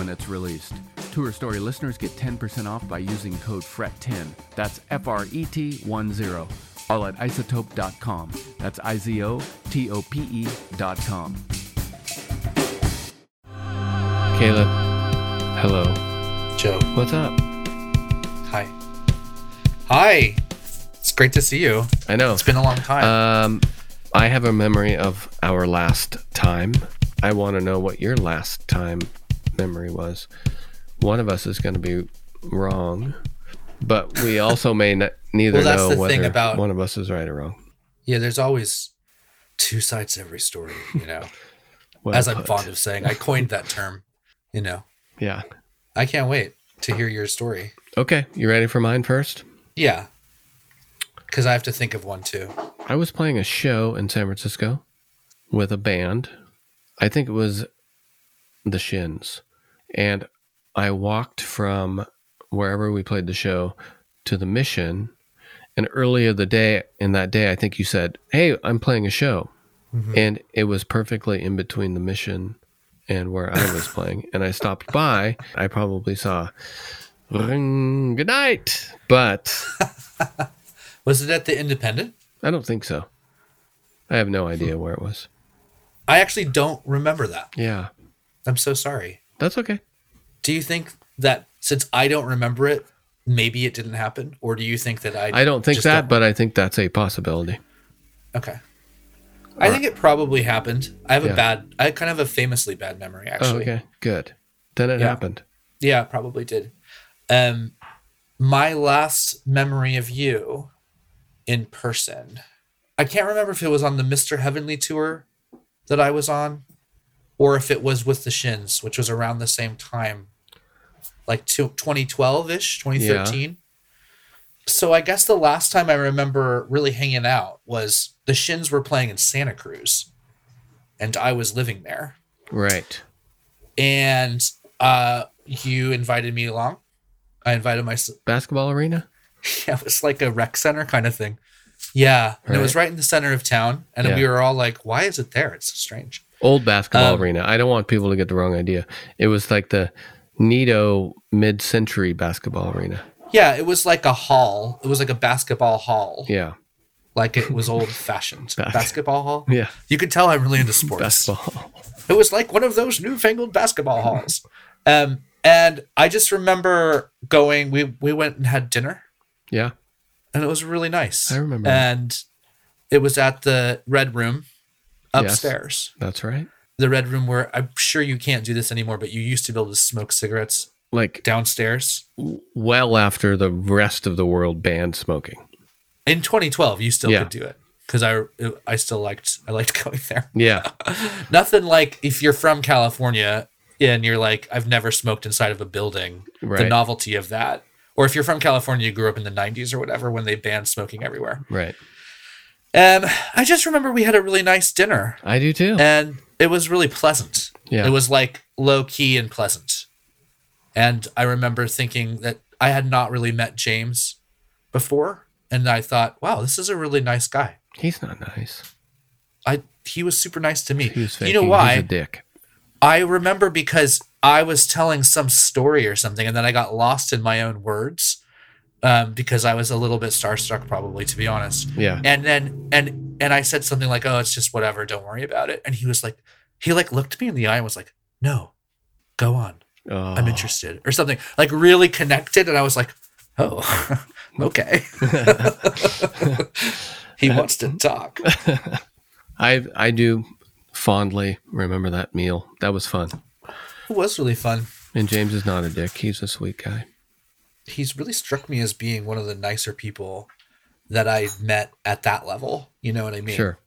when it's released. Tour Story listeners get 10% off by using code FRET10. That's F R E T 1 0. All at izotope.com. That's I Z O T O P E.com. Caleb, hello. Joe. What's up? Hi. Hi. It's great to see you. I know. It's been a long time. Um, I have a memory of our last time. I want to know what your last time memory was. One of us is going to be wrong, but we also may n- neither Well, that's know the whether thing about- one of us is right or wrong. yeah, there's always two sides to every story, you know. Well As I'm put. fond of saying, I coined that term, you know. Yeah. I can't wait to hear your story. Okay. You ready for mine first? Yeah. Cuz I have to think of one too. I was playing a show in San Francisco with a band. I think it was the Shins. And I walked from wherever we played the show to the mission. And earlier the day, in that day, I think you said, Hey, I'm playing a show. Mm-hmm. And it was perfectly in between the mission and where I was playing. And I stopped by. I probably saw ring, good night. But Was it at the Independent? I don't think so. I have no idea hmm. where it was. I actually don't remember that. Yeah, I'm so sorry. That's okay. Do you think that since I don't remember it, maybe it didn't happen or do you think that I I don't think that, don't- but I think that's a possibility. Okay. I think it probably happened. I have Yeah. a bad, I kind of have a famously bad memory, Oh, actually. okay, good. Then it Yeah. happened. Yeah, probably did. Um, my last memory of you in person, I can't remember if it was on the Mr. Heavenly tour that I was on, or if it was with the Shins, which was around the same time, like 2012 ish, 2013. So I guess the last time I remember really hanging out was the Shins were playing in Santa Cruz, and I was living there Right. and uh you invited me along i invited my Basketball arena? yeah, it was like a rec center kind of thing yeah and it was Right. right in the center of town and Yeah. we were all like why is it there it's so strange Old basketball Um, arena. I don't want people to get the wrong idea. It was like the Nito mid century basketball arena. yeah it was like a hall it was like a basketball hall Yeah. like it was old fashioned Bas- basketball hall Yeah. you could tell i'm really into sports Basketball. It was like one of those newfangled basketball halls. Um, and I just remember going. We we went and had dinner, yeah. and it was really nice. I remember. And it was at the Red Room Yes. upstairs. That's right. The Red Room where I'm sure you can't do this anymore, but you used to be able to smoke cigarettes Like downstairs. well after the rest of the world banned smoking. in 2012 you still Yeah. could do it because I I still liked I liked going there. Yeah. Nothing like if you're from California and you're like I've never smoked inside of a building. The novelty of that, or if you're from California, you grew up in the 90s or whatever when they banned smoking everywhere. Right. Um, I just remember we had a really nice dinner I do too. and it was really pleasant. Yeah. It was like low key and pleasant. And I remember thinking that I had not really met James before. And I thought, wow, this is a really nice guy. He's not nice. I he was super nice to me. He was you know He's why? a dick. I remember because I was telling some story or something, and then I got lost in my own words um, because I was a little bit starstruck, probably to be honest. Yeah. And then and and I said something like, "Oh, it's just whatever. Don't worry about it." And he was like, he like looked me in the eye and was like, "No, go on. Oh. I'm interested," or something like really connected. And I was like, "Oh, okay." he wants to talk. I I do fondly remember that meal. That was fun. It was really fun. And James is not a dick. He's a sweet guy. He's really struck me as being one of the nicer people that I met at that level. You know what I mean? Sure.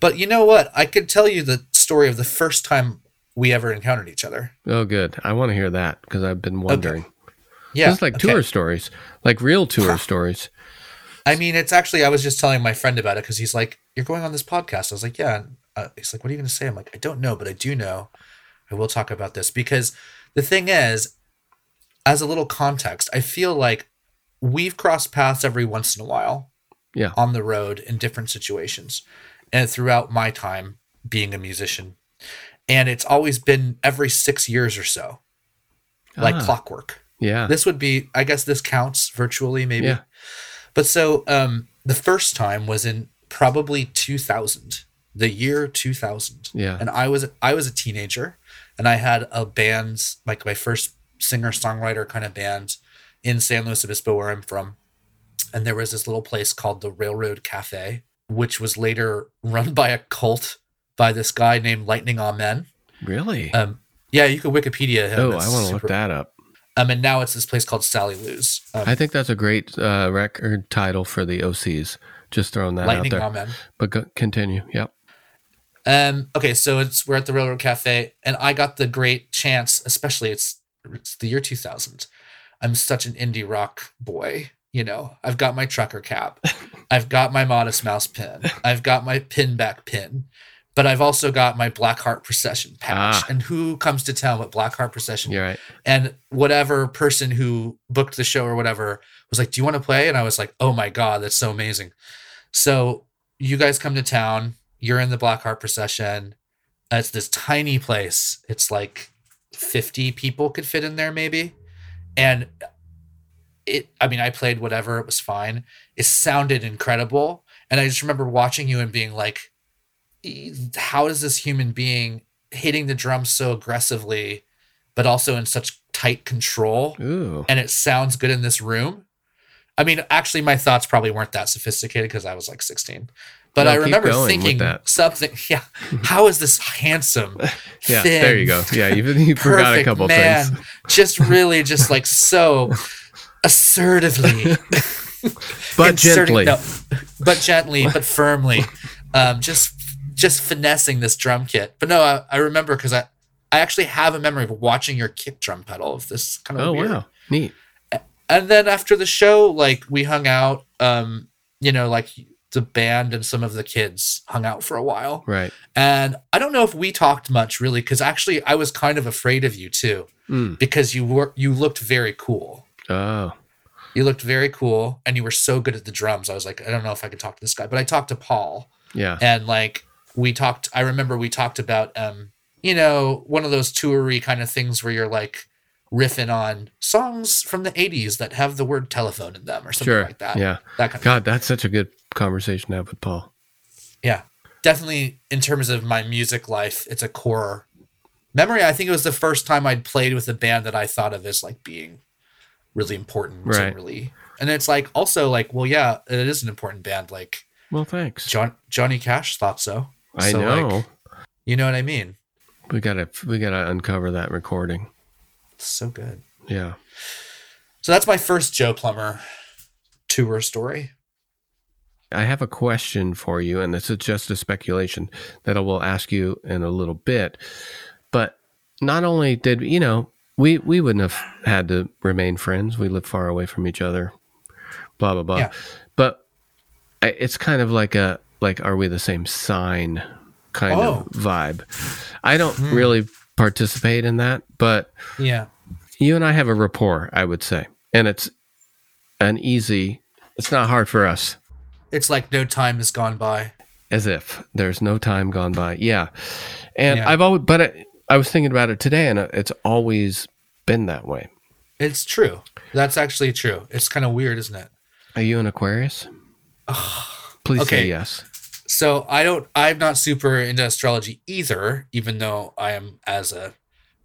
But you know what? I could tell you the story of the first time we ever encountered each other. Oh, good. I want to hear that because I've been wondering. Yeah. Just like okay. tour stories, like real tour stories. I mean, it's actually, I was just telling my friend about it because he's like, You're going on this podcast. I was like, Yeah. And, Uh, he's like, What are you going to say? I'm like, I don't know, but I do know. I will talk about this because the thing is, as a little context, I feel like we've crossed paths every once in a while. Yeah. on the road in different situations and throughout my time being a musician and it's always been every six years or so like Ah. clockwork Yeah. this would be i guess this counts virtually maybe Yeah. but so um the first time was in probably 2000 the year 2000 Yeah. and i was i was a teenager and i had a band like my first singer songwriter kind of band in san luis obispo where i'm from and there was this little place called the railroad cafe which was later run by a cult by this guy named lightning amen really? um yeah you could wikipedia him oh, It's I want to look that up. um and now it's this place called sally lou's um, I think that's a great uh, record title for the OCs. Just throwing that lightning out there. amen But go, continue. Yep. Um. Okay. So it's we're at the Railroad Cafe, and I got the great chance. Especially it's it's the year two thousand. I'm such an indie rock boy. You know, I've got my trucker cap, I've got my Modest Mouse pin, I've got my pinback pin, but I've also got my Black Heart Procession patch. Ah. And who comes to town with Black Heart Procession? You're right. And whatever person who booked the show or whatever was like, "Do you want to play?" And I was like, "Oh my god, that's so amazing!" So you guys come to town. You're in the Black Heart procession. Uh, It's this tiny place. It's like 50 people could fit in there, maybe. And it, I mean, I played whatever. It was fine. It sounded incredible. And I just remember watching you and being like, "E- how is this human being hitting the drums so aggressively, but also in such tight control? Ooh. and it sounds good in this room. I mean, actually, my thoughts probably weren't that sophisticated because I was like 16. But No, I remember thinking something. Yeah, how is this handsome? Yeah. thin, There you go. Yeah. even You, you forgot a couple man, things. just really, just like so assertively, But gently. no, but gently, but firmly, um, just just finessing this drum kit. But no, I, I remember because I I actually have a memory of watching your kick drum pedal of this kind of Oh, weird wow. Neat. and then after the show like we hung out um you know like the band and some of the kids hung out for a while Right. and i don't know if we talked much really because actually i was kind of afraid of you too Mm. because you were you looked very cool Oh. you looked very cool and you were so good at the drums i was like i don't know if i could talk to this guy but i talked to paul Yeah. and like we talked i remember we talked about um you know one of those toury kind of things where you're like riffing on songs from the 80s that have the word telephone in them or something Sure. like that Yeah. that kind of God, that's such a good conversation to have with Paul. yeah definitely in terms of my music life it's a core memory i think it was the first time i'd played with a band that i thought of as like being really important Right. and really and it's like also like well yeah it is an important band like Well, thanks. john johnny cash thought so I So, know. like, you know what i mean we gotta we gotta uncover that recording. it's so good Yeah. So that's my first Joe Plummer tour story. I have a question for you, and this is just a speculation that I will ask you in a little bit. But not only did you know we we wouldn't have had to remain friends. We live far away from each other. Blah blah blah. Yeah. But I- it's kind of like a like are we the same sign kind Oh. of vibe. I don't hmm. really participate in that, but Yeah. you and I have a rapport, I would say. And it's an easy it's not hard for us. It's like no time has gone by. As if there's no time gone by. Yeah. And Yeah. I've always but I, I was thinking about it today and it's always been that way. It's true. That's actually true. It's kind of weird, isn't it? Are you an Aquarius? Please say Okay. yes. So I don't. I'm not super into astrology either, even though I am as a,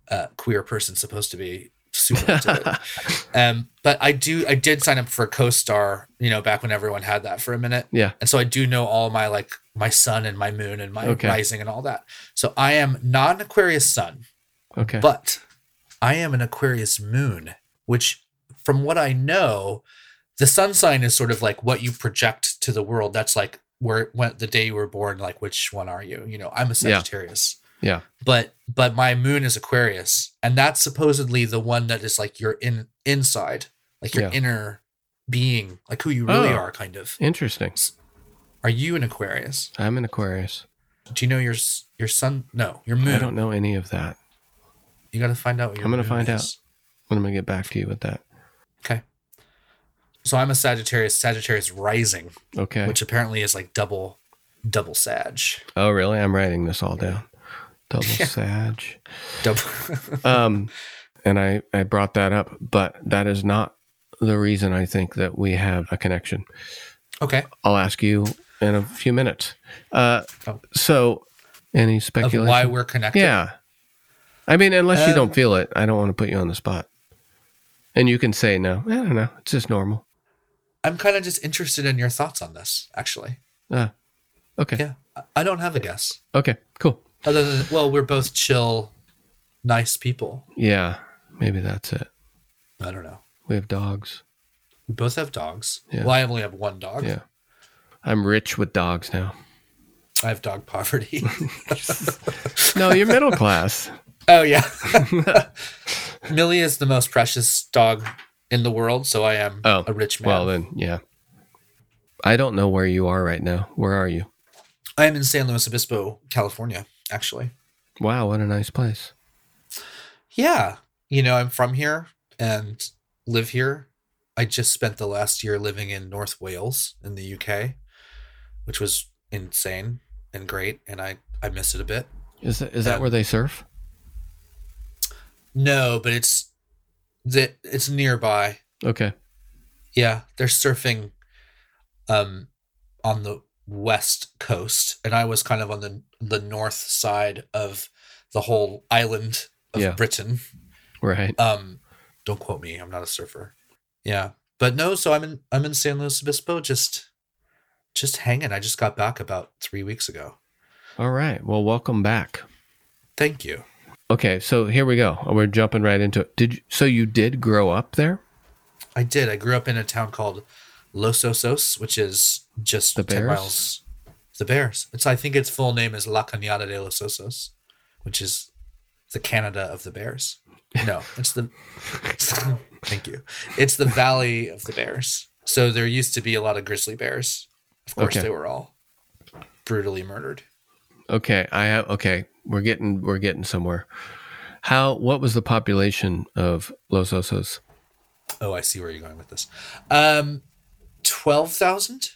uh queer person supposed to be super into it. Um, but I do. I did sign up for CoStar. You know, back when everyone had that for a minute. Yeah. And so I do know all my like my sun and my moon and my Okay. rising and all that. So I am not an Aquarius sun, Okay. but I am an Aquarius moon, which from what I know, the sun sign is sort of like what you project to the world. That's like where when the day you were born, like which one are you? You know, I'm a Sagittarius. yeah. But but my moon is Aquarius, and that's supposedly the one that is like your in inside, like your Yeah. inner being, like who you really Oh. are, kind of. Interesting. Are you an Aquarius? I'm an Aquarius. Do you know your your sun? No, your moon. I don't know any of that. You got to find out. I'm gonna moon find out. is. I'm gonna get back to you with that. Okay. So I'm a Sagittarius, Sagittarius rising, Okay. which apparently is like double, double Sag. oh really? I'm writing this all down. Double Sag. Double. Um and I, I brought that up, but that is not the reason I think that we have a connection. okay. I'll ask you in a few minutes. Uh, Oh. so, any Of speculation? why we're connected. yeah. I mean, unless you Um, don't feel it, I don't want to put you on the spot. And you can say no. I don't know. It's just normal. I'm kind of just interested in your thoughts on this, actually. Uh, okay. Yeah. I don't have a guess. Okay. Cool. Other than, well, we're both chill, nice people. Yeah. Maybe that's it. I don't know. We have dogs. We both have dogs. Yeah. Well, I only have one dog. Yeah. I'm rich with dogs now. I have dog poverty. No, you're middle class. oh, yeah. Millie is the most precious dog in the world, so I am Oh, a rich man. Well, then, yeah. I don't know where you are right now. Where are you? I am in San Luis Obispo, California, actually. Wow, what a nice place. Yeah. You know, I'm from here and live here. I just spent the last year living in North Wales in the UK, which was insane and great. And I, I miss it a bit. Is that, is that Um, where they surf? No, but it's it's nearby. Okay. Yeah, they're surfing um on the west coast and I was kind of on the the north side of the whole island of Yeah. Britain. Right. Um don't quote me, I'm not a surfer. Yeah. But no, so I'm in I'm in San Luis Obispo just just hanging. I just got back about 3 weeks ago. All right. Well, welcome back. Thank you. Okay, so here we go. We're jumping right into it. Did you, so you did grow up there? I did. I grew up in a town called Los Osos, which is just The 10 Bears? miles. The Bears. It's I think its full name is La Cañada de los Osos, which is the Canada of the Bears. No, it's the Thank you. It's the Valley of the Bears. So there used to be a lot of grizzly bears. Of course Okay. they were all brutally murdered. Okay, I have. Okay, we're getting we're getting somewhere. How? What was the population of Los Osos? Oh, I see where you're going with this. Um 12,000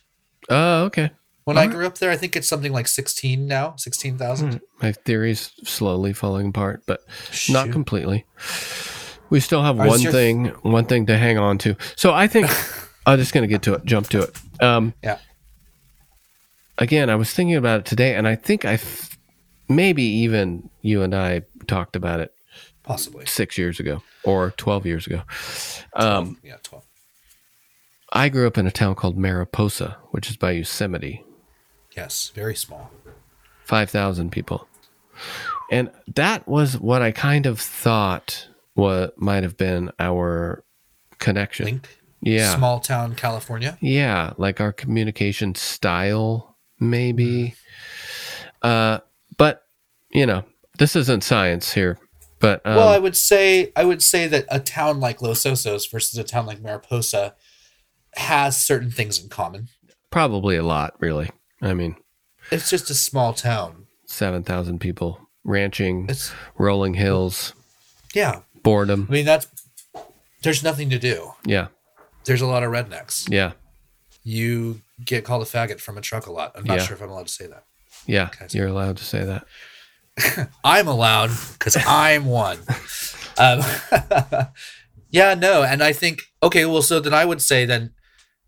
Oh, okay. When I grew up there. I think it's something like 16 now, 16,000. My theory's slowly falling apart, but not completely. We still have How's one your- thing, one thing to hang on to. So I think I'm just going to get to it, jump to it. Um, Yeah. again, I was thinking about it today, and I think I, f- maybe even you and I talked about it Possibly. six years ago or twelve years ago. Um, yeah, 12. I grew up in a town called Mariposa, which is by Yosemite. Yes, very small. 5,000 people. And that was what I kind of thought what might have been our connection. Link. Yeah. small town California. Yeah, like our communication style, maybe. Uh, but you know, this isn't science here. But um, well, I would say I would say that a town like Los Osos versus a town like Mariposa has certain things in common. probably a lot, really. I mean, It's just a small town. seven thousand people ranching, It's rolling hills, yeah. boredom. I mean that's there's nothing to do. Yeah, There's a lot of rednecks. yeah, You get called a faggot from a truck a lot. I'm not Yeah. sure if I'm allowed to say that. yeah. Okay. You're allowed to say that. I'm allowed because I'm one. Um, yeah, no, and I think okay, well, so then I would say then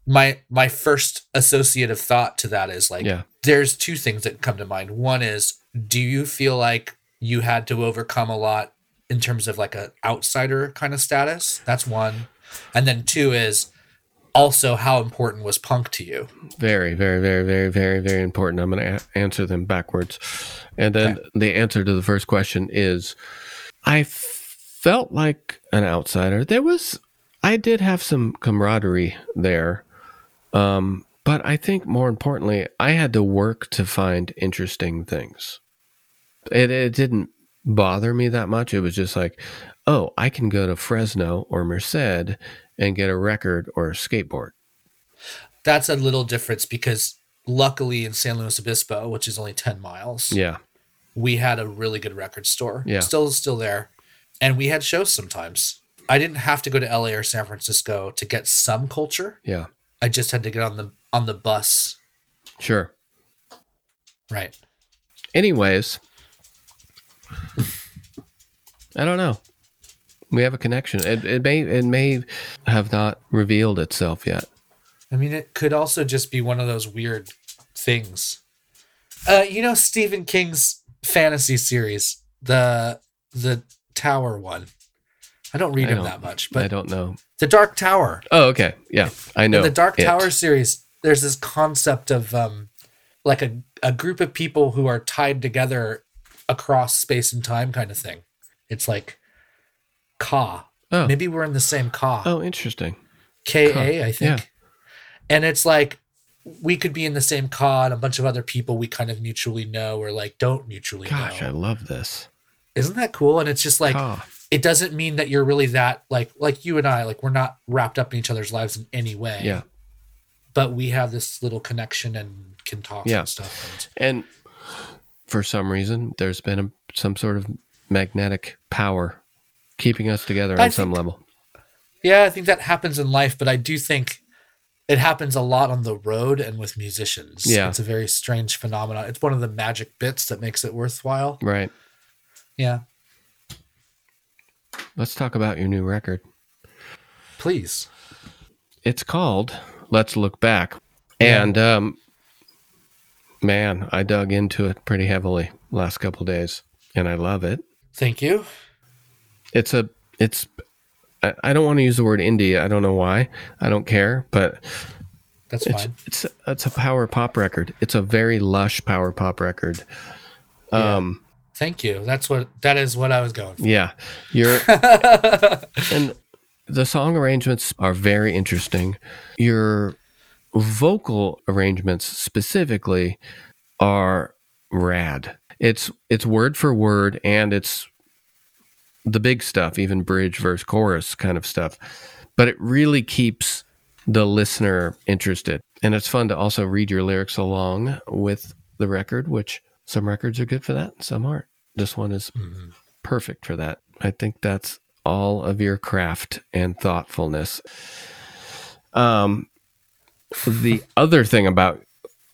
my my first associative thought to that is like Yeah. there's two things that come to mind. One is do you feel like you had to overcome a lot in terms of like a outsider kind of status? That's one. And then two is also how important was punk to you? Very, very, very, very, very, very important. I'm going to a- answer them backwards. And then the answer to the first question is I felt like an outsider. There was, I did have some camaraderie there. Um, but I think more importantly, I had to work to find interesting things. It, it didn't bother me that much. It was just like, oh, I can go to Fresno or Merced and get a record or a skateboard. That's a little difference because luckily in San Luis Obispo, which is only 10 miles, Yeah. we had a really good record store. Yeah. Still still there. And we had shows sometimes. I didn't have to go to LA or San Francisco to get some culture. Yeah. I just had to get on the on the bus. Sure. Right. Anyways, I don't know. We have a connection. It, it may it may have not revealed itself yet. I mean it could also just be one of those weird things. Uh you know Stephen King's fantasy series, the the Tower one. I don't read I him don't- that much, but I don't know. the Dark Tower. Oh, okay. Yeah, I know. in the Dark it. Tower series, there's this concept of um, like a, a group of people who are tied together across space and time kind of thing. It's like Ka. Oh. Maybe we're in the same Ka. Oh, interesting. K Ka, A, I think. yeah. And it's like we could be in the same Ka and a bunch of other people we kind of mutually know or like don't mutually Gosh, know. I love this. Isn't that cool? And it's just like Ah, it doesn't mean that you're really that like like you and I, like we're not wrapped up in each other's lives in any way. yeah. but we have this little connection and can talk Yeah. and stuff. And And for some reason, there's been a, some sort of magnetic power keeping us together on I some think- level. yeah, I think that happens in life, but I do think it happens a lot on the road and with musicians. Yeah. It's a very strange phenomenon. It's one of the magic bits that makes it worthwhile. Right. Yeah. Let's talk about your new record. Please. It's called Let's Look Back. And um man, I dug into it pretty heavily last couple days and I love it. Thank you. It's a it's I, I don't want to use the word indie. I don't know why. I don't care, but That's it's fine. it's it's a power pop record. It's a very lush power pop record. Um Thank you. That's what that is what I was going for. yeah. You're and the song arrangements are very interesting. Your vocal arrangements specifically are rad. It's it's word for word and it's the big stuff, even bridge verse chorus kind of stuff. But it really keeps the listener interested. And it's fun to also read your lyrics along with the record, which some records are good for that, and some aren't. This one is mm-hmm. perfect for that. I think that's all of your craft and thoughtfulness. Um, the other thing about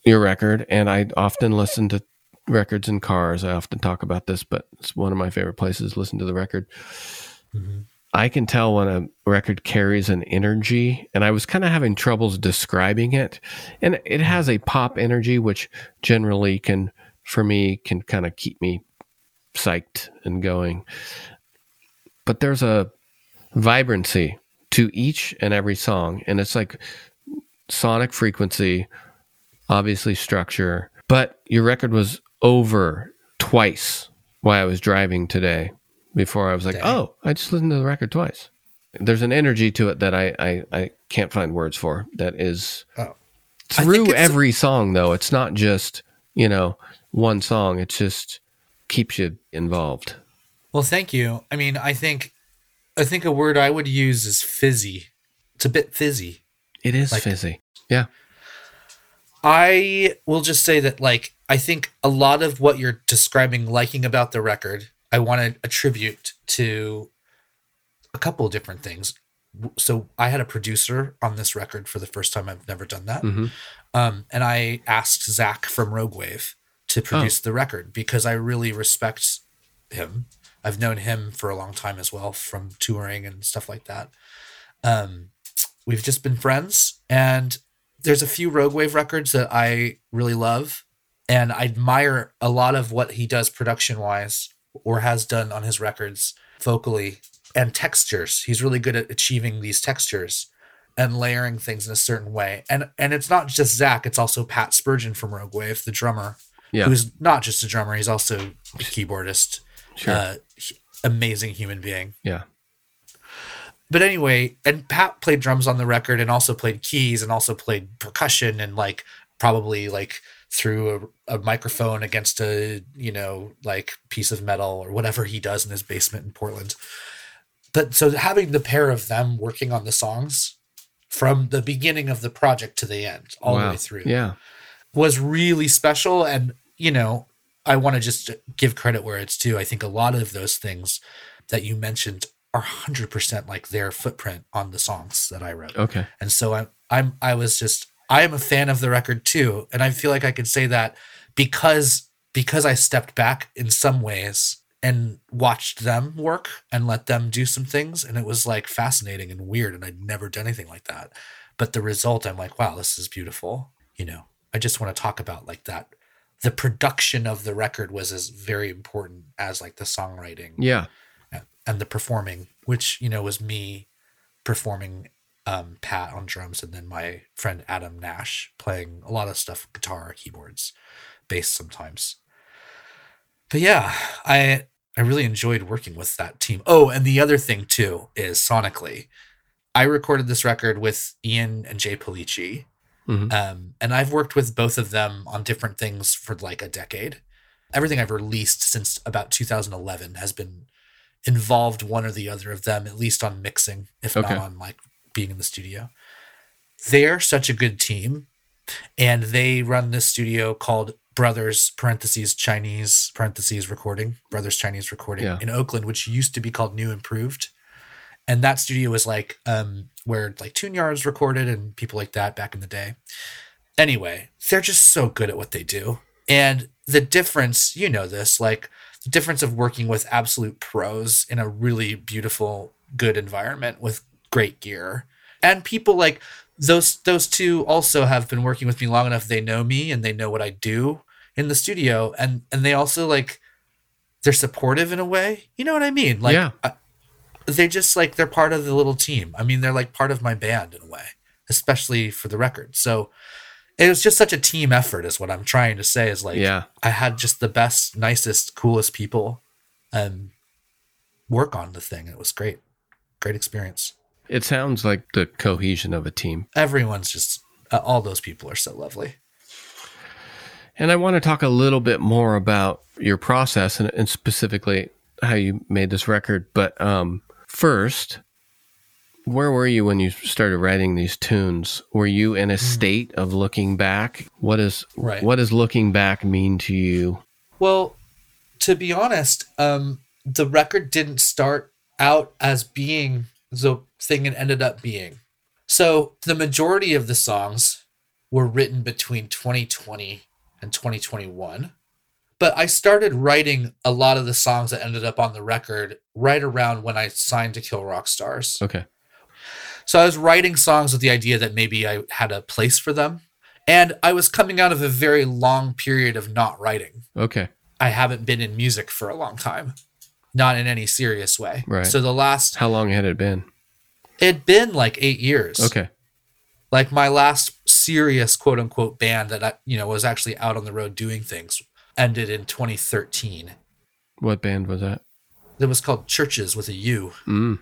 your record, and I often listen to records in cars. I often talk about this, but it's one of my favorite places to listen to the record. Mm-hmm. I can tell when a record carries an energy, and I was kind of having troubles describing it. And it has mm-hmm. a pop energy, which generally can, for me, can kind of keep me psyched and going. But there's a vibrancy to each and every song, and it's like sonic frequency, obviously structure. But your record was over twice while I was driving today before I was like, Dang. oh, I just listened to the record twice. There's an energy to it that I I, I can't find words for. That is Oh. Through every song though. It's not just you know one song. It's just keeps you involved. Well, thank you. I mean, I think I think a word I would use is fizzy. It's a bit fizzy. It is Like- fizzy. Yeah. I will just say that like I think a lot of what you're describing liking about the record, I want to attribute to a couple of different things. So I had a producer on this record for the first time. I've never done that. Mhm. Um, and I asked Zach from Rogue Wave to produce the record because I really respect him. I've known him for a long time as well from touring and stuff like that. Um, we've just been friends, and there's a few Rogue Wave records that I really love, and I admire a lot of what he does production wise or has done on his records vocally and textures. He's really good at achieving these textures and layering things in a certain way. And and it's not just Zach, it's also Pat Spurgeon from Rogue Wave, the drummer, Yeah. who's not just a drummer, he's also a keyboardist. Sure. Uh, amazing human being. yeah. But anyway, and Pat played drums on the record and also played keys and also played percussion and like probably like threw a, a microphone against a, you know, like piece of metal or whatever he does in his basement in Portland. But so having the pair of them working on the songs from the beginning of the project to the end, all the way through, Yeah. Was really special. And, you know, I want to just give credit where it's due. I think a lot of those things that you mentioned are 100% like their footprint on the songs that I wrote. Okay. And so I'm, I'm, I was just, I am a fan of the record too. And I feel like I could say that because, because I stepped back in some ways and watched them work and let them do some things. And it was like fascinating and weird. And I'd never done anything like that. But the result, I'm like, wow, this is beautiful. You know, I just want to talk about like that. The production of the record was as very important as like the songwriting Yeah. and the performing, which you know was me performing um, Pat on drums, and then my friend Adam Nash playing a lot of stuff, guitar, keyboards, bass sometimes. But yeah, I I really enjoyed working with that team. Oh, and the other thing too is sonically, I recorded this record with Ian and Jay Pellicci, Mhm. um, and I've worked with both of them on different things for like a decade. Everything I've released since about 2011 has been involved one or the other of them, at least on mixing, if Okay. not on like being in the studio. They're such a good team, and they run this studio called Brothers parentheses Chinese parentheses Recording Brothers Chinese Recording Yeah. in Oakland, which used to be called New Improved, and that studio was like um, where like Tune Yards recorded and people like that back in the day. Anyway, they're just so good at what they do, and the difference, you know, this like the difference of working with absolute pros in a really beautiful, good environment with great gear. And people like those those two also have been working with me long enough. They know me and they know what I do in the studio. And and they also like they're supportive in a way. You know what I mean? Like Yeah. I- they just like they're part of the little team I mean they're like part of my band in a way especially for the record so it was just such a team effort is what I'm trying to say is like Yeah. I had just the best, nicest, coolest people um work on the thing. It was great. Great experience. It sounds like the cohesion of a team. Everyone's just uh, all those people are so lovely. And I want to talk a little bit more about your process and, and specifically how you made this record. But um, first, where were you when you started writing these tunes? Were you in a state of looking back? What is Right. what does looking back mean to you? Well, to be honest, um the record didn't start out as being the thing it ended up being. So, the majority of the songs were written between 2020 and 2021. But I started writing a lot of the songs that ended up on the record right around when I signed to Kill Rock Stars. Okay. So I was writing songs with the idea that maybe I had a place for them. And I was coming out of a very long period of not writing. Okay. I haven't been in music for a long time, not in any serious way. Right. So the last, How long had it been? it'd been like eight years. Okay. Like my last serious quote unquote band that I, you know, was actually out on the road doing things ended in 2013. What band was that? It was called Churches with a U. Mm.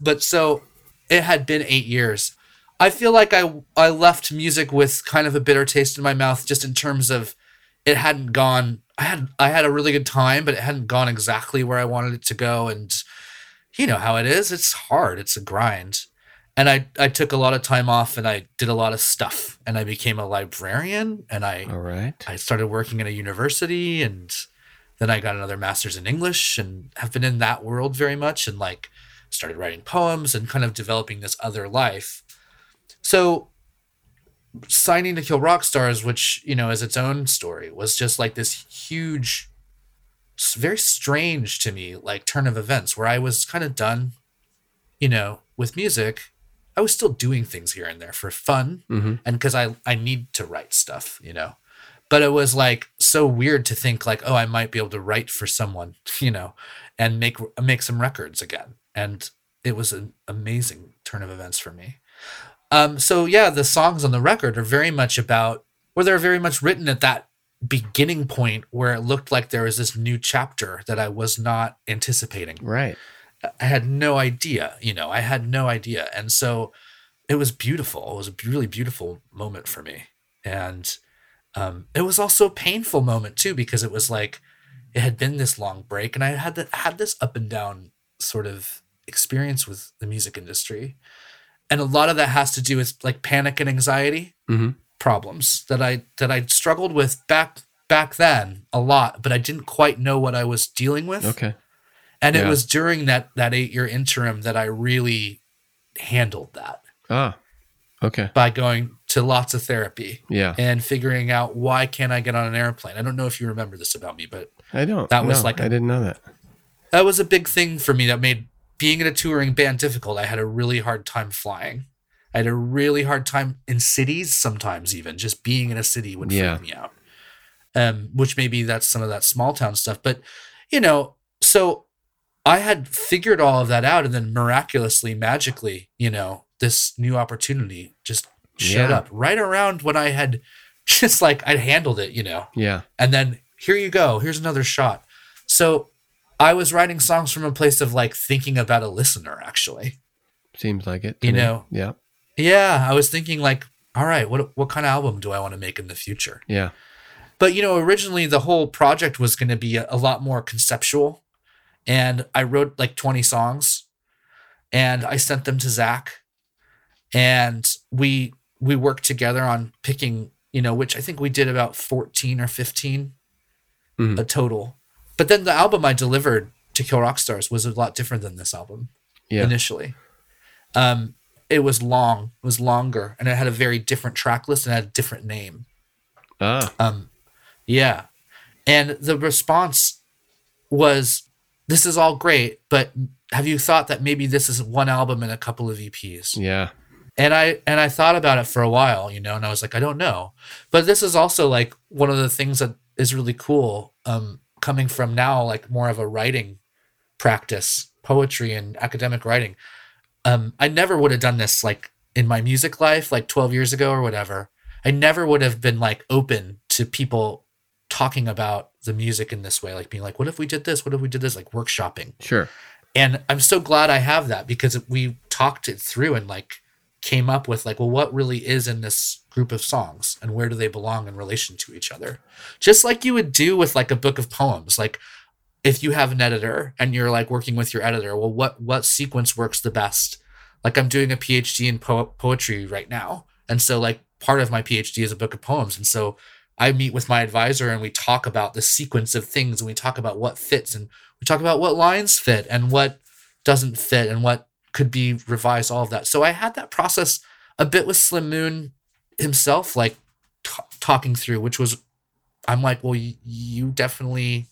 but so it had been eight years. I feel like I I left music with kind of a bitter taste in my mouth, just in terms of it hadn't gone. I had I had a really good time, but it hadn't gone exactly where I wanted it to go, and you know how it is. It's hard. It's a grind. And I I took a lot of time off, and I did a lot of stuff, and I became a librarian, and I All right. I started working in a university and then I got another master's in English and have been in that world very much and like started writing poems and kind of developing this other life. So signing to Kill Rock Stars, which, you know, is its own story, was just like this huge, very strange to me, like turn of events where I was kind of done, you know, with music. I was still doing things here and there for fun Mm-hmm. and because I I need to write stuff, you know. But it was like so weird to think like, oh, I might be able to write for someone, you know, and make make some records again. And it was an amazing turn of events for me. Um, so yeah, the songs on the record are very much about, or they're very much written at that beginning point where it looked like there was this new chapter that I was not anticipating. Right. I had no idea, you know, I had no idea. And so it was beautiful. It was a really beautiful moment for me. And um, it was also a painful moment too, because it was like it had been this long break and I had had this up and down sort of experience with the music industry. And a lot of that has to do with like panic and anxiety Mm-hmm. problems that I that I struggled with back back then a lot, but I didn't quite know what I was dealing with. Okay. And it was during that that eight year interim that I really handled that Ah. Okay. by going to lots of therapy Yeah. and figuring out why can't I get on an airplane. I don't know if you remember this about me, but I don't. That was no, like I didn't know that. that was a big thing for me that made being in a touring band difficult. I had a really hard time flying. I had a really hard time in cities sometimes even just being in a city would freak Yeah. me out. Um, which maybe that's some of that small town stuff. But you know, so I had figured all of that out and then miraculously, magically, you know, this new opportunity just showed Yeah. up right around when I had just like I'd handled it, you know Yeah. and then here you go here's another shot so i was writing songs from a place of like thinking about a listener actually Seems like it. You me. know. Yeah. yeah i was thinking like all right what what kind of album do i want to make in the future Yeah. but you know originally the whole project was going to be a, a lot more conceptual and i wrote like 20 songs and i sent them to zach and we we worked together on picking you know which i think we did about 14 or 15 Mhm. a total but then the album i delivered to kill rock stars was a lot different than this album Yeah. initially um it was long it was longer and it had a very different track list and had a different name Ah. um, yeah. And the response was, this is all great, but have you thought that maybe this is one album and a couple of EPs? Yeah. And I and I thought about it for a while, you know, and I was like, I don't know. But this is also like one of the things that is really cool, um, coming from now like more of a writing practice, poetry and academic writing. Um, I never would have done this like in my music life, like 12 years ago or whatever. I never would have been like open to people talking about the music in this way, like being like, what if we did this? What if we did this? Like workshopping. Sure. And I'm so glad I have that because we talked it through and like came up with like, well, what really is in this group of songs and where do they belong in relation to each other? Just like you would do with like a book of poems. Like if you have an editor and you're like working with your editor, well, what what sequence works the best? Like I'm doing a PhD in po- poetry right now, and so like part of my PhD is a book of poems, and so I meet with my advisor and we talk about the sequence of things and we talk about what fits and we talk about what lines fit and what doesn't fit and what could be revised, all of that. So I had that process a bit with Slim Moon himself, like t- talking through, which was, I'm like, well, y- you definitely,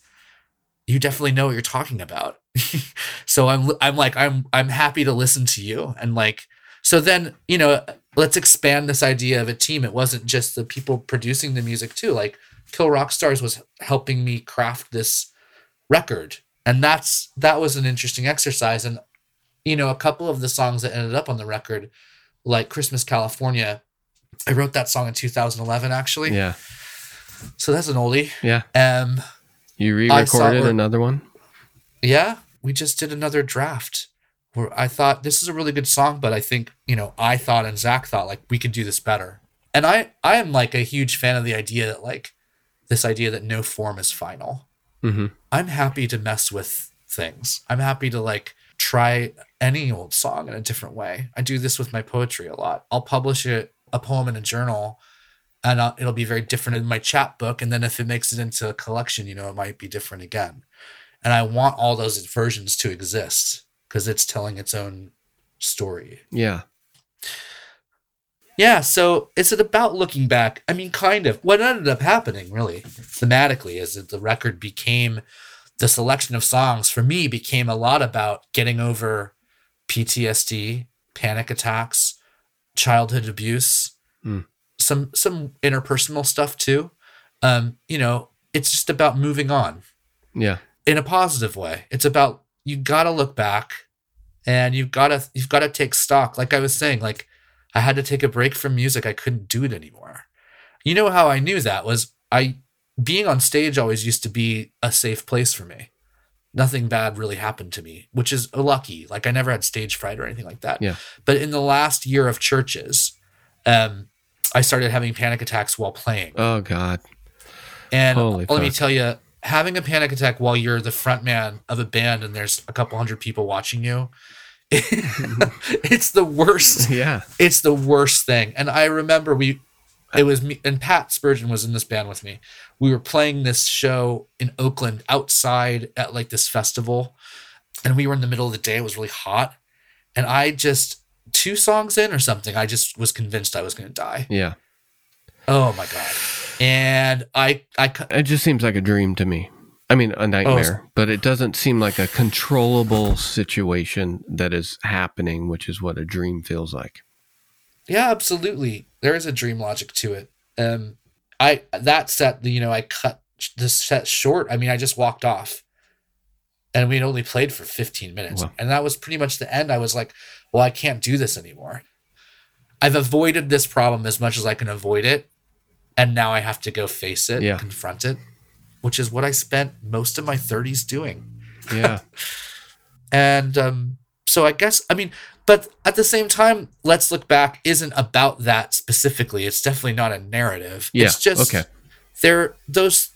you definitely know what you're talking about. so I'm, I'm like, I'm, I'm happy to listen to you. And like, so then, you know, let's expand this idea of a team. It wasn't just the people producing the music too. Like Kill Rock Stars was helping me craft this record. And that's that was an interesting exercise. And you know, a couple of the songs that ended up on the record, like Christmas California, I wrote that song in 2011 actually. Yeah. So that's an oldie. Yeah. Um You re-recorded another one. yeah, we just did another draft where I thought this is a really good song, but I think, you know, I thought and Zach thought like we could do this better. And I I am like a huge fan of the idea that like this idea that no form is final. Mhm. I'm happy to mess with things. I'm happy to like try any old song in a different way. I do this with my poetry a lot. I'll publish it a poem in a journal and it'll be very different in my chapbook and then if it makes it into a collection, you know, it might be different again. And I want all those versions to exist because it's telling its own story. Yeah. Yeah, so is it about looking back? I mean, kind of. What ended up happening, really, thematically, is that the record became the selection of songs for me became a lot about getting over PTSD, panic attacks, childhood abuse, Hmm. some some interpersonal stuff too. Um, you know, it's just about moving on Yeah. in a positive way. It's about you got to look back and you've got to you've got to take stock. Like I was saying, like I had to take a break from music. I couldn't do it anymore. You know how I knew that was I being on stage always used to be a safe place for me. Nothing bad really happened to me, which is lucky. Like I never had stage fright or anything like that. Yeah. But in the last year of churches, um, I started having panic attacks while playing. Oh God. And Holy let me tell you, having a panic attack while you're the front man of a band and there's a couple hundred people watching you, it's the worst. Yeah. It's the worst thing. And I remember we, it was me and Pat Spurgeon was in this band with me. We were playing this show in Oakland outside at like this festival, and we were in the middle of the day. It was really hot, and I just two songs in or something. I just was convinced I was going to die. Yeah. Oh my god! And I, I, It just seems like a dream to me. I mean, a nightmare, but it doesn't seem like a controllable situation that is happening, which is what a dream feels like. Yeah, absolutely. There is a dream logic to it. Um, I that set, you know, I cut this set short. I mean, I just walked off, and we'd only played for 15 minutes, Wow. and that was pretty much the end. I was like, well, I can't do this anymore. I've avoided this problem as much as I can avoid it, and now I have to go face it, Yeah. confront it, which is what I spent most of my 30s doing. Yeah. And um, so I guess, I mean, but at the same time, Let's Look Back isn't about that specifically. It's definitely not a narrative. Yeah, It's just okay. there those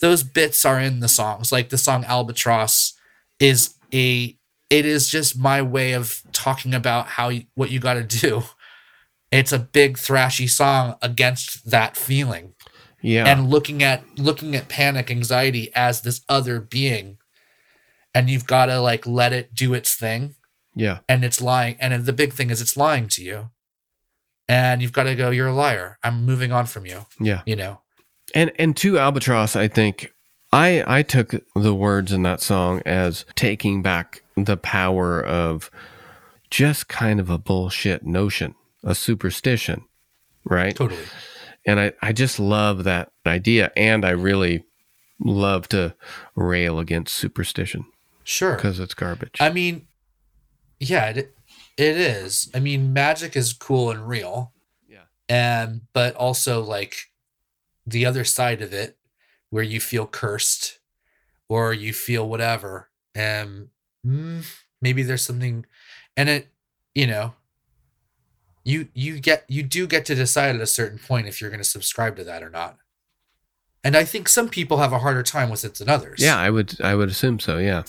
those bits are in the songs. Like the song Albatross is a it is just my way of talking about how you, what you got to do. It's a big thrashy song against that feeling. Yeah. and looking at looking at panic anxiety as this other being and you've got to like let it do its thing. Yeah. and it's lying and the big thing is it's lying to you. And you've got to go you're a liar. I'm moving on from you. Yeah. you know? And and to Albatross, I think I I took the words in that song as taking back the power of just kind of a bullshit notion, a superstition, right? totally And I I just love that idea, and I really love to rail against superstition sure because it's garbage. i mean yeah it, it is i mean magic is cool and real Yeah. and but also like the other side of it where you feel cursed or you feel whatever and mm, maybe there's something and it you know you you get you do get to decide at a certain point if you're going to subscribe to that or not and i think some people have a harder time with it than others yeah, I would I would assume so. Yeah.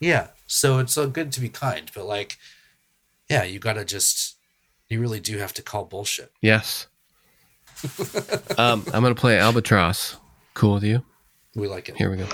yeah so it's uh, good to be kind but like yeah you gotta just you really do have to call bullshit Yes. um, I'm gonna play Albatross. Cool with you? we like it Here we go.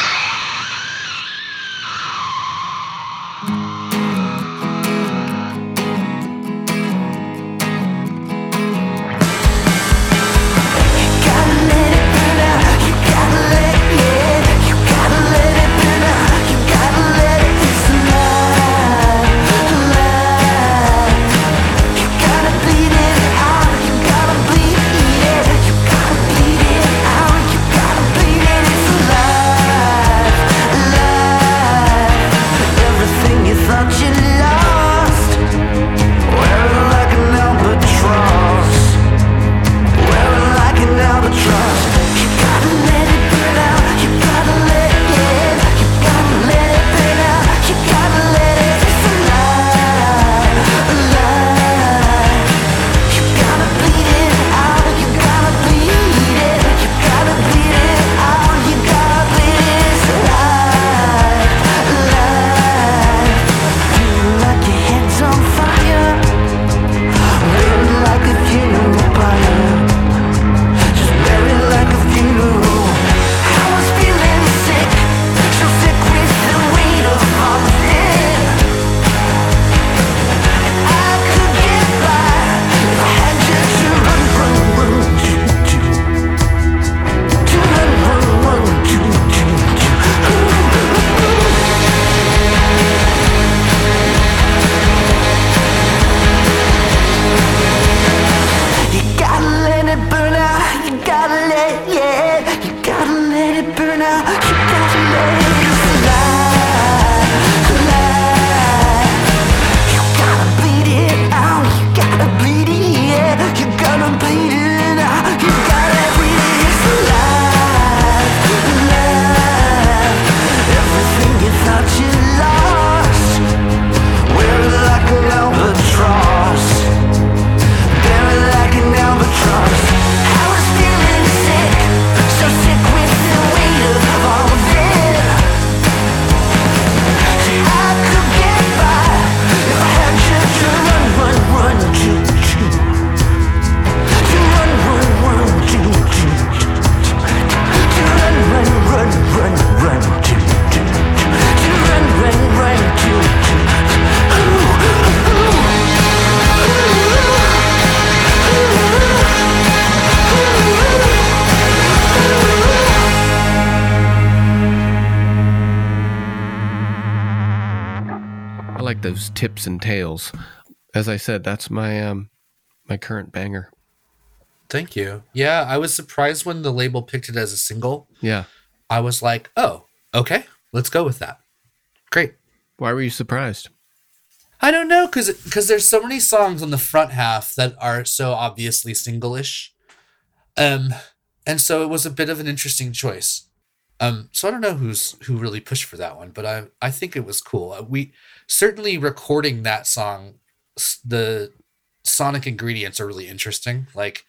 Those tips and tails. As I said, that's my um my current banger. Thank you. Yeah, I was surprised when the label picked it as a single. Yeah. I was like, oh, okay, let's go with that. Great. Why were you surprised? I don't know, cause because there's so many songs on the front half that are so obviously single-ish, um, and so it was a bit of an interesting choice. Um, so I don't know who's who really pushed for that one, but I I think it was cool. Uh, We certainly recording that song, the sonic ingredients are really interesting. Like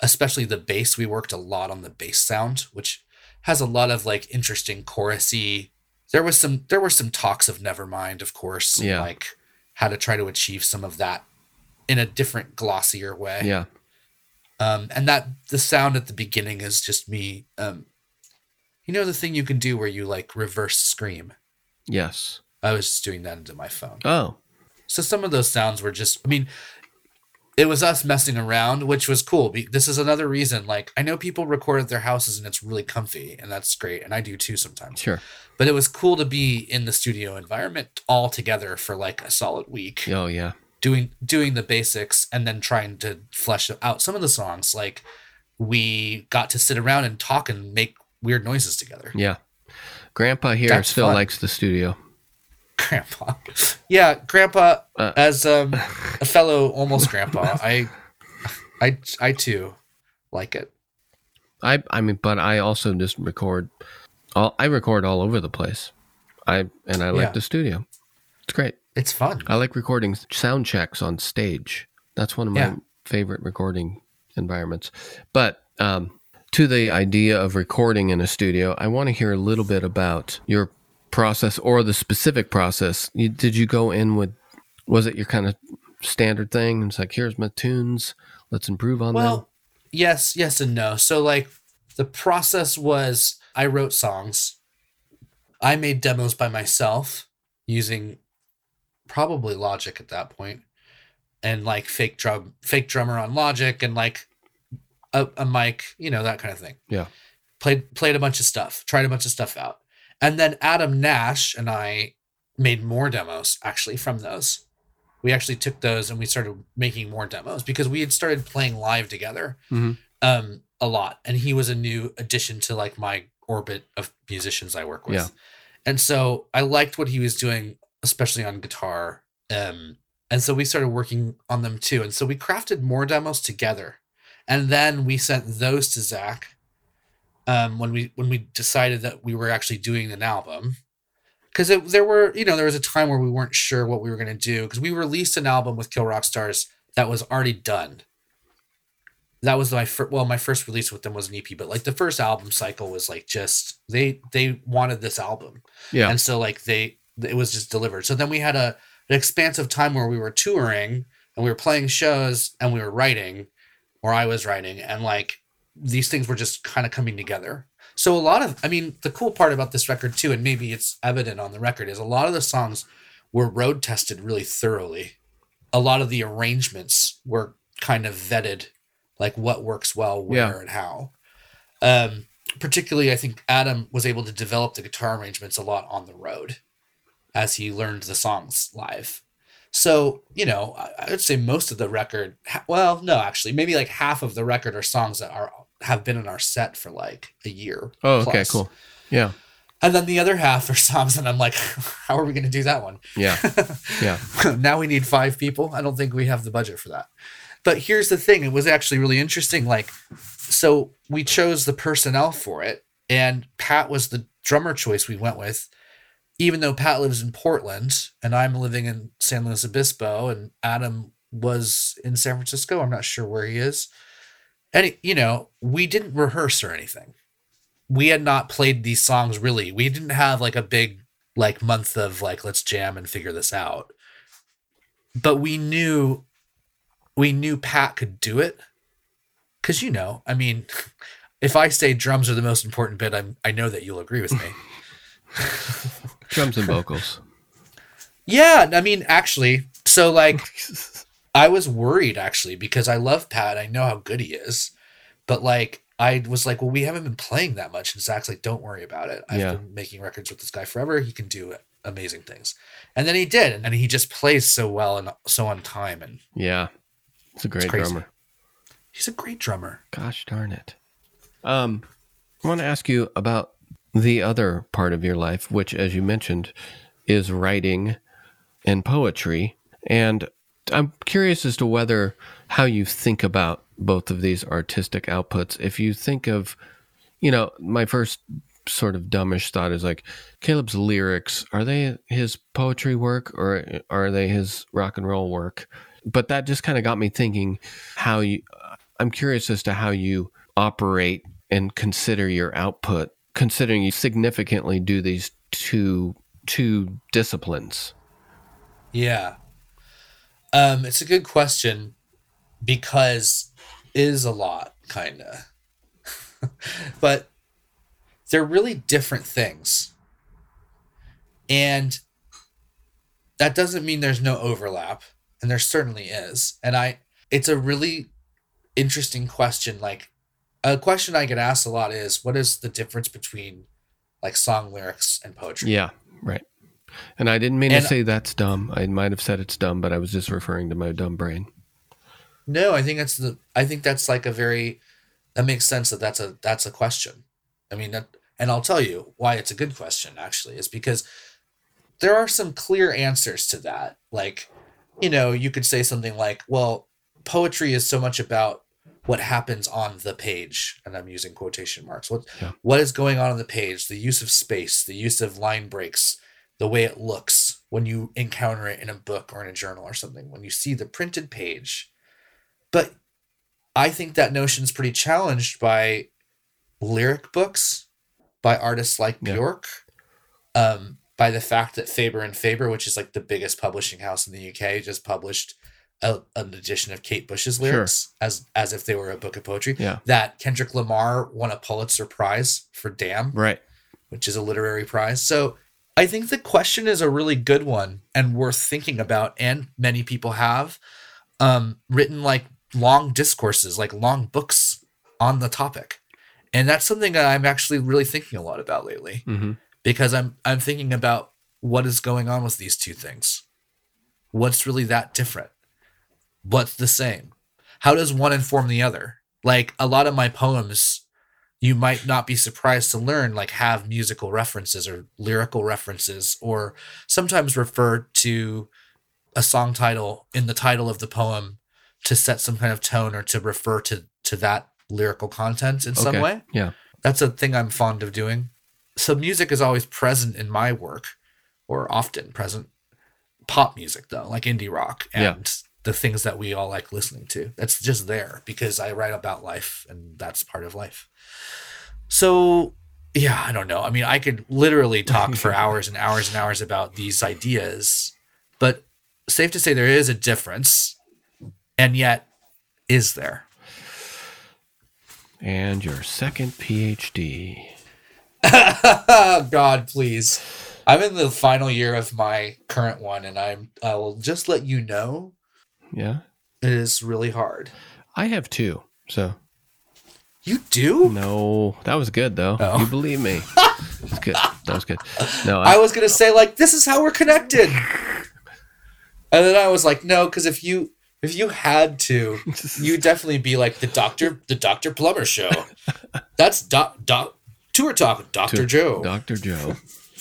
especially the bass, we worked a lot on the bass sound, which has a lot of like interesting chorusy. There was some there were some talks of Nevermind, of course, Yeah. like how to try to achieve some of that in a different glossier way Yeah. um, and that the sound at the beginning is just me um, you know the thing you can do where you like reverse scream Yes. i was just doing that into my phone Oh. so some of those sounds were just i mean it was us messing around which was cool this is another reason like i know people record at their houses and it's really comfy and that's great and i do too sometimes Sure. but it was cool to be in the studio environment all together for like a solid week Oh yeah. doing doing the basics and then trying to flesh out some of the songs like we got to sit around and talk and make weird noises together Yeah. Grandpa here That's still fun. likes the studio. grandpa yeah grandpa Uh. as um, a fellow almost grandpa i i i too like it I I mean, but I also just record. All I record all over the place. I and I like Yeah. the studio. It's great. it's fun I like recording sound checks on stage. That's one of my Yeah. favorite recording environments. But um, to the idea of recording in a studio, I want to hear a little bit about your process or the specific process. You, did you go in with? Was it your kind of standard thing? It's like here's my tunes. Let's improve on them. well yes yes and no so like the process was i wrote songs i made demos by myself using probably logic at that point and like fake drum fake drummer on logic and like a, a mic you know that kind of thing. Yeah. played played a bunch of stuff tried a bunch of stuff out. And then adam nash and i made more demos actually from those. We actually took those and we started making more demos because we had started playing live together Mhm. um a lot. And he was a new addition to like my orbit of musicians i work with. Yeah. and so i liked what he was doing especially on guitar um and so we started working on them too. And so we crafted more demos together and then we sent those to zach um when we when we decided that we were actually doing an album. Because there were you know there was a time where we weren't sure what we were going to do because we released an album with kill rock stars that was already done. That was my first well my first release with them was an ep but like the first album cycle was like just they they wanted this album. Yeah. and so like they it was just delivered. So then we had a an expansive time where we were touring and we were playing shows and we were writing or i was writing and like these things were just kind of coming together. So a lot of i mean the cool part about this record too and maybe it's evident on the record is a lot of the songs were road tested really thoroughly. A lot of the arrangements were kind of vetted like what works well where Yeah. and how. Um particularly i think adam was able to develop the guitar arrangements a lot on the road as he learned the songs live so you know i, would say most of the record well no actually maybe like half of the record are songs that are have been in our set for like a year. Oh, okay, cool. Yeah, And then the other half are songs, and I'm like, how are we going to do that one? yeah, yeah. now we need five people. I don't think we have the budget for that. But here's the thing: it was actually really interesting. Like, so we chose the personnel for it, and Pat was the drummer choice we went with. Even though Pat lives in Portland and I'm living in San Luis Obispo, and Adam was in San Francisco, I'm not sure where he is. And you know, we didn't rehearse or anything. We had not played these songs really. We didn't have like a big like month of like let's jam and figure this out but we knew we knew Pat could do it because you know, I mean, if I say drums are the most important bit, I'm I know that you'll agree with me. Drums and vocals. yeah, I mean, actually, so like, I was worried actually because I love Pat. I know how good he is, but like. I was like, well, we haven't been playing that much. And Zach's like, don't worry about it. I've Yeah. been making records with this guy forever. He can do amazing things. And then he did. And he just plays so well and so on time. And Yeah, it's a great drummer. he's a great drummer. Gosh darn it. Um, I want to ask you about the other part of your life, which, as you mentioned, is writing and poetry. And I'm curious as to whether how you think about both of these artistic outputs. If you think of, you know, my first sort of dumbish thought is like Caleb's lyrics, are they his poetry work or are they his rock and roll work? But that just kind of got me thinking how you I'm curious as to how you operate and consider your output, considering you significantly do these two two disciplines. Yeah. Um, it's a good question because is a lot, kind of. but they're really different things. And that doesn't mean there's no overlap, and there certainly is. And I it's a really interesting question like a question I get asked a lot is what is the difference between like song lyrics and poetry? Yeah, right. And I didn't mean And- to say that's dumb. I might have said it's dumb, but I was just referring to my dumb brain. No, I think that's the. I think that's like a very. That makes sense that that's a that's a question. I mean that, and I'll tell you why it's a good question. Actually, is because there are some clear answers to that. Like, you know, you could say something like, "Well, poetry is so much about what happens on the page," and I'm using quotation marks. What Yeah. what is going on on the page? The use of space, the use of line breaks, the way it looks when you encounter it in a book or in a journal or something. When you see the printed page but I think that notion is pretty challenged by lyric books by artists like Yeah. Bjork, um, by the fact that Faber and Faber, which is like the biggest publishing house in the UK, just published a, an edition of Kate Bush's Sure. lyrics as as if they were a book of poetry. Yeah. That Kendrick Lamar won a Pulitzer Prize for Damn Right. which is a literary prize. So I think the question is a really good one and worth thinking about, and many people have um, written like long discourses, like long books on the topic, and that's something that I'm actually really thinking a lot about lately hmm because I'm I'm thinking about what is going on with these two things. What's really that different? What's the same? How does one inform the other? Like a lot of my poems, you might not be surprised to learn like have musical references or lyrical references or sometimes refer to a song title in the title of the poem to set some kind of tone or to refer to to that lyrical content in some way Yeah. that's a thing I'm fond of doing. So music is always present in my work, or often present. Pop music though, like indie rock and Yeah. The things that we all like listening to. That's just there because I write about life and that's part of life. So yeah, I don't know. I mean, I could literally talk for hours and hours and hours about these ideas, but safe to say there is a difference. And yet, is there? And your second PhD. God, please. I'm in the final year of my current one, and I'm. I will just let you know Yeah. it is really hard. I have two. So You do? no, that was good though. Oh. You believe me? That's good. That was good. No, I I, was gonna say like this is how we're connected, and then I was like, no, because if you if you had to, you'd definitely be like the Doctor, the Doctor Plummer Show. That's doc, doc, tour talk, with Doctor Joe. Dr. Joe.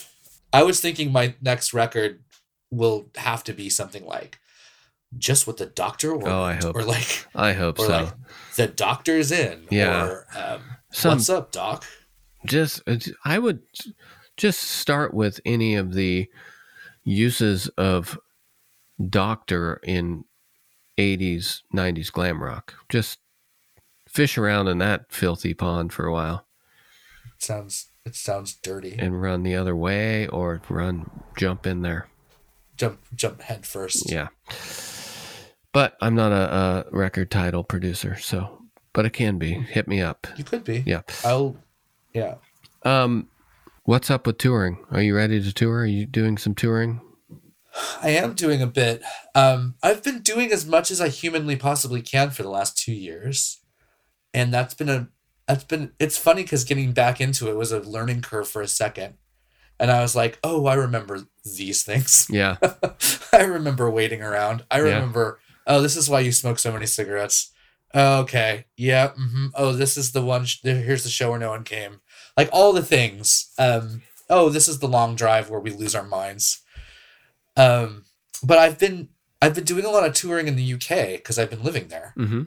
I was thinking my next record will have to be something like just what the doctor or, Oh, I hope or like I hope so. like the doctor's in Yeah. or um, Some what's up doc? Just I would just start with any of the uses of doctor in 80s 90s glam rock. Just fish around in that filthy pond for a while. It sounds it sounds dirty. And run the other way or run jump in there. Jump jump head first. Yeah but i'm not a, a record title producer so but it can be. Hit me up. You could be. Yeah. I'll yeah. Um what's up with touring? Are you ready to tour? Are you doing some touring? I am doing a bit. Um, I've been doing as much as I humanly possibly can for the last two years, and that's been a that's been. It's funny because getting back into it was a learning curve for a second, and I was like, oh, I remember these things. yeah. I remember waiting around. I Yeah. Oh, this is why you smoke so many cigarettes. Oh, okay. Yeah. hmm Oh, this is the one. Sh- here's the show where no one came. Like all the things. Um. Oh, this is the long drive where we lose our minds. Um. But I've been I've been doing a lot of touring in the UK because I've been living there, mm-hmm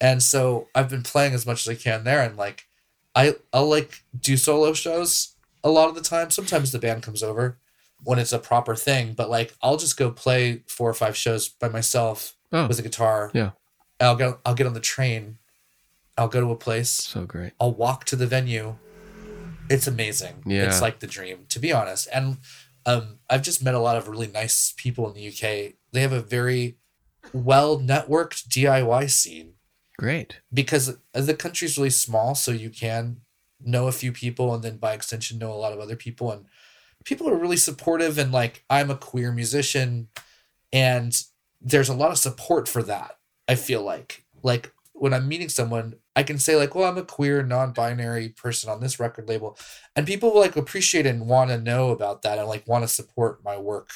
and so I've been playing as much as I can there. And like, I I'll like do solo shows a lot of the time. Sometimes the band comes over when it's a proper thing, but like I'll just go play four or five shows by myself oh with a guitar. Yeah. I'll get I'll get on the train. I'll go to a place. so great I'll walk to the venue. It's amazing. Yeah. It's like the dream, to be honest. And um, I've just met a lot of really nice people in the UK. They have a very well networked DIY scene great because the country's really small, so you can know a few people and then by extension know a lot of other people. And people are really supportive. And like, I'm a queer musician, and there's a lot of support for that. I feel like, like when I'm meeting someone, I can say like, "Well, I'm a queer, non-binary person on this record label," and people will like appreciate it and want to know about that and like want to support my work.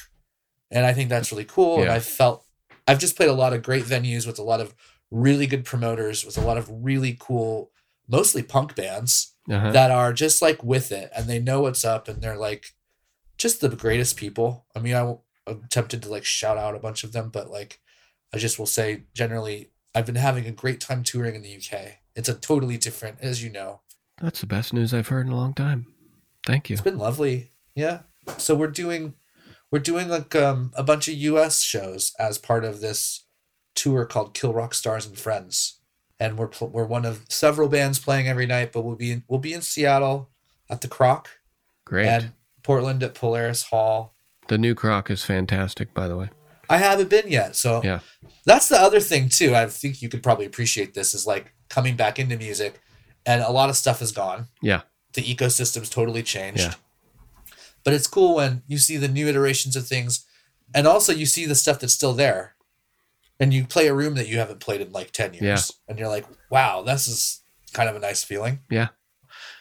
And I think that's really cool. And I felt I've just played a lot of great venues with a lot of really good promoters, with a lot of really cool, mostly punk bands uh-huh. that are just like with it and they know what's up and they're like just the greatest people. I mean, I won't, I'm tempted to like shout out a bunch of them, but like I just will say generally, I've been having a great time touring in the UK. It's a totally different, as you know. That's the best news I've heard in a long time. Thank you. It's been lovely. Yeah. So we're doing we're doing like um, a bunch of US shows as part of this tour called Kill Rock Stars and Friends. And we're pl- we're one of several bands playing every night, but we'll be in, we'll be in Seattle at the Croc Great. and Portland at Polaris Hall. the new croc is fantastic, by the way. I haven't been yet, so Yeah. that's the other thing too. I think you could probably appreciate this is like coming back into music, and a lot of stuff is gone. Yeah. The ecosystem's totally changed. Yeah. But it's cool when you see the new iterations of things, and also you see the stuff that's still there, and you play a room that you haven't played in like ten years, Yeah. and you're like, wow, this is kind of a nice feeling. Yeah.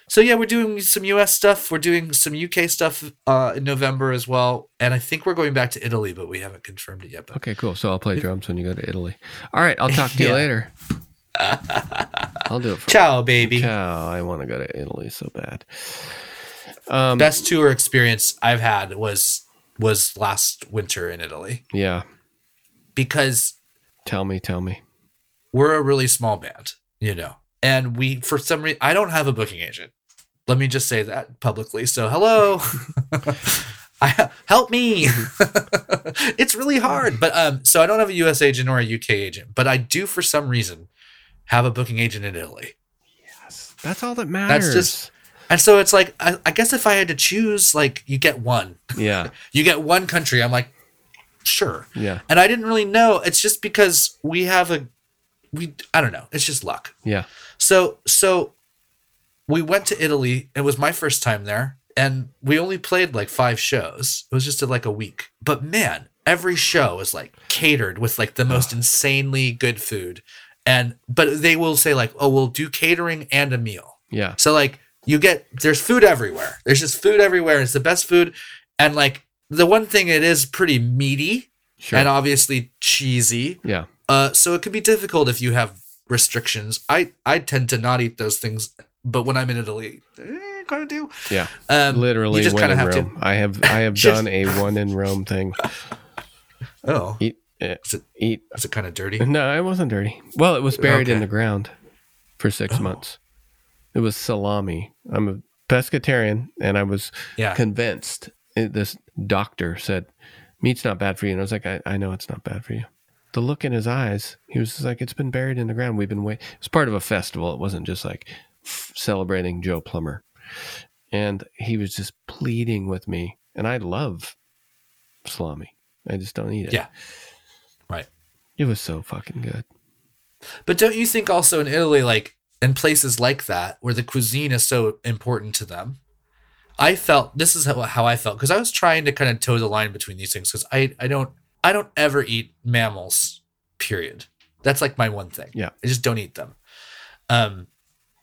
So yeah, we're doing some US stuff. We're doing some UK stuff uh, in November as well, and I think we're going back to Italy, but we haven't confirmed it yet. But Okay, cool. So I'll play drums when you go to Italy. All right, I'll talk to you later. I'll do it for ciao, baby. Ciao. I want to go to Italy so bad. Um, Best tour experience I've had was was last winter in Italy yeah. because Tell me, tell me. we're a really small band, you know, and we for some reason I don't have a booking agent. Let me just say that publicly. So hello, I, help me. it's really hard, but um, so I don't have a U.S. agent or a UK agent, but I do for some reason have a booking agent in Italy. Yes. That's all that matters. That's just- And so it's like, I, I guess if I had to choose, like, you get one. yeah, You get one country. I'm like, sure. yeah, And I didn't really know. It's just because we have a, we, I don't know. It's just luck. yeah. So, so we went to Italy. It was my first time there. And we only played like five shows. It was just like a week. But man, every show was like catered with like the most insanely good food. And, but they will say like, oh, we'll do catering and a meal. Yeah. So like you get there's food everywhere. There's just food everywhere. It's the best food. And like the one thing it is pretty meaty Sure. and obviously cheesy. yeah. Uh, so it could be difficult if you have restrictions. I I tend to not eat those things, but when I'm in Italy, eh, kind of do. Yeah. Um, Literally you just one kind in of have Rome. I have I have Just- done a one in Rome thing. Oh, Eat eh, is it eat is it kind of dirty? No, it wasn't dirty. Well, it was buried in the ground for six Oh. months. It was salami. I'm a pescatarian, and I was Yeah. convinced. eh, This doctor said, "Meat's not bad for you," and I was like, "I, I know it's not bad for you." The look in his eyes, he was like, "It's been buried in the ground. We've been waiting." It was part of a festival. It wasn't just like celebrating Joe Plummer, and he was just pleading with me. And I love salami. I just don't eat it. Yeah. Right. It was so fucking good. But don't you think also in Italy, like in places like that, where the cuisine is so important to them? I felt this is how, how I felt because I was trying to kind of toe the line between these things because I I don't I don't ever eat mammals. Period. That's like my one thing. Yeah. I just don't eat them. Um,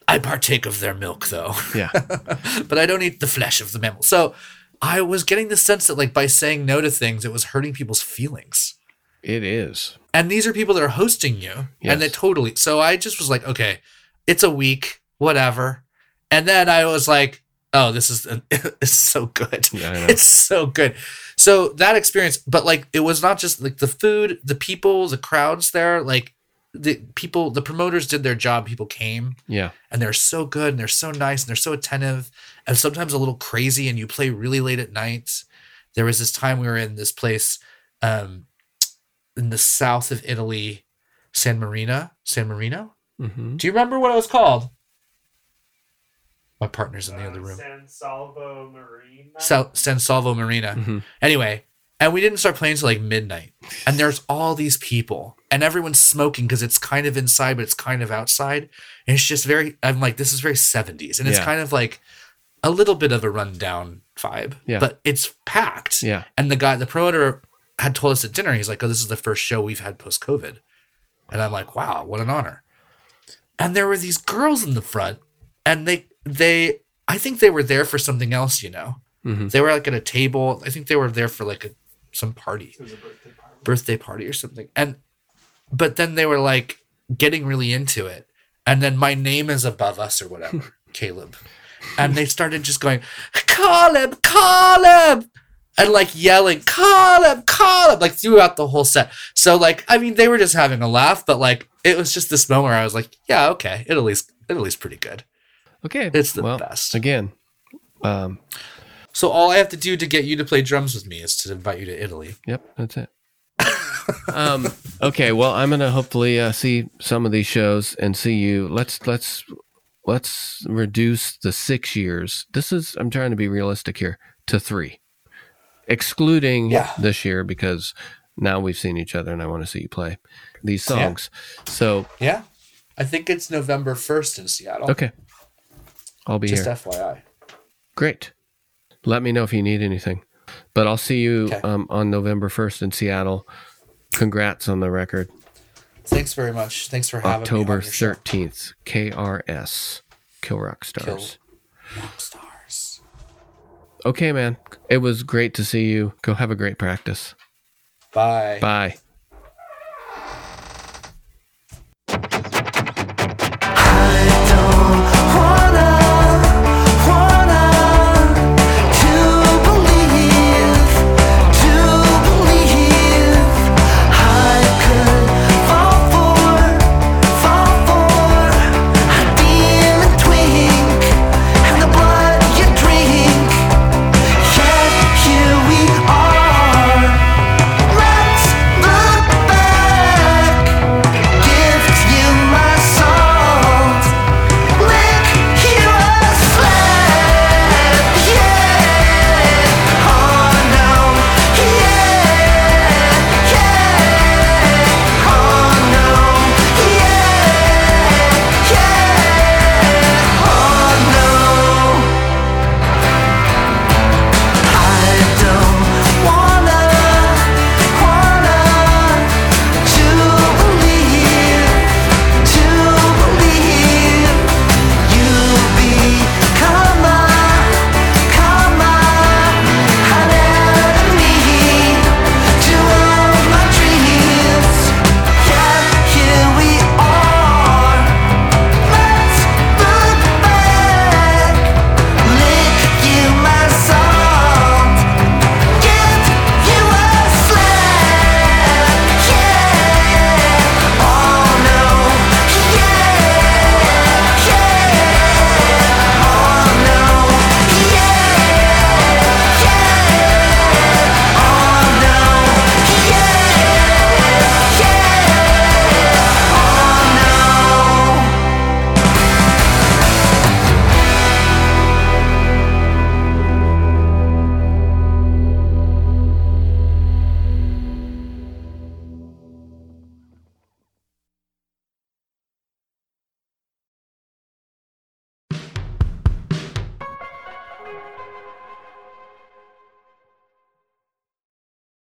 I partake of their milk though, Yeah. but I don't eat the flesh of the mammal. So I was getting the sense that like by saying no to things, it was hurting people's feelings It is. and these are people that are hosting you Yes. and they totally so i just was like okay it's a week whatever and then i was like oh this is it's so good Yeah, it's so good so that experience but like it was not just like the food the people the crowds there like the people the promoters did their job people came. Yeah. and they're so good and they're so nice and they're so attentive and sometimes a little crazy and you play really late at night. There was this time we were in this place um in the south of italy san marino san marino? Hmm do you remember what it was called? My partner's in the other room. San Salvo Marina. Sal- san salvo marina. Mhm. anyway and we didn't start playing until like midnight. And there's all these people and everyone's smoking because it's kind of inside but it's kind of outside and it's just very i'm like this is very 70s and it's Yeah. kind of like a little bit of a rundown vibe Yeah. but it's packed Yeah. and the guy the promoter had told us at dinner he's like oh this is the first show we've had post covid and i'm like wow what an honor and there were these girls in the front and they they i think they were there for something else you know Mhm. they were like at a table i think they were there for like a some party It was a birthday party. birthday party or something and but then they were like getting really into it. And then my name is above us or whatever caleb. And they started just going caleb caleb! And like yelling caleb caleb! like throughout the whole set. So like i mean they were just having a laugh but like it was just this moment where i was like yeah okay. Italy's italy's pretty good. Okay. It's the well, best. Again, um, so all i have to do to get you to play drums with me is to invite you to italy. Yep, that's it. Um, okay. Well, I'm gonna hopefully uh, see some of these shows and see you. Let's let's let's reduce the six years. This is I'm trying to be realistic here to three, excluding Yeah. this year because now we've seen each other and I want to see you play these Yeah. songs. So yeah i think it's november 1st in seattle okay, I'll be just here. fyi Great. Let me know if you need anything. But I'll see you Okay. um, on November 1st in Seattle. Congrats on the record. Thanks very much. Thanks for having October me show. 13th. KRS. Kill Rock Stars. Kill Rock stars. Okay, man. It was great to see you. Go have a great practice. Bye. Bye.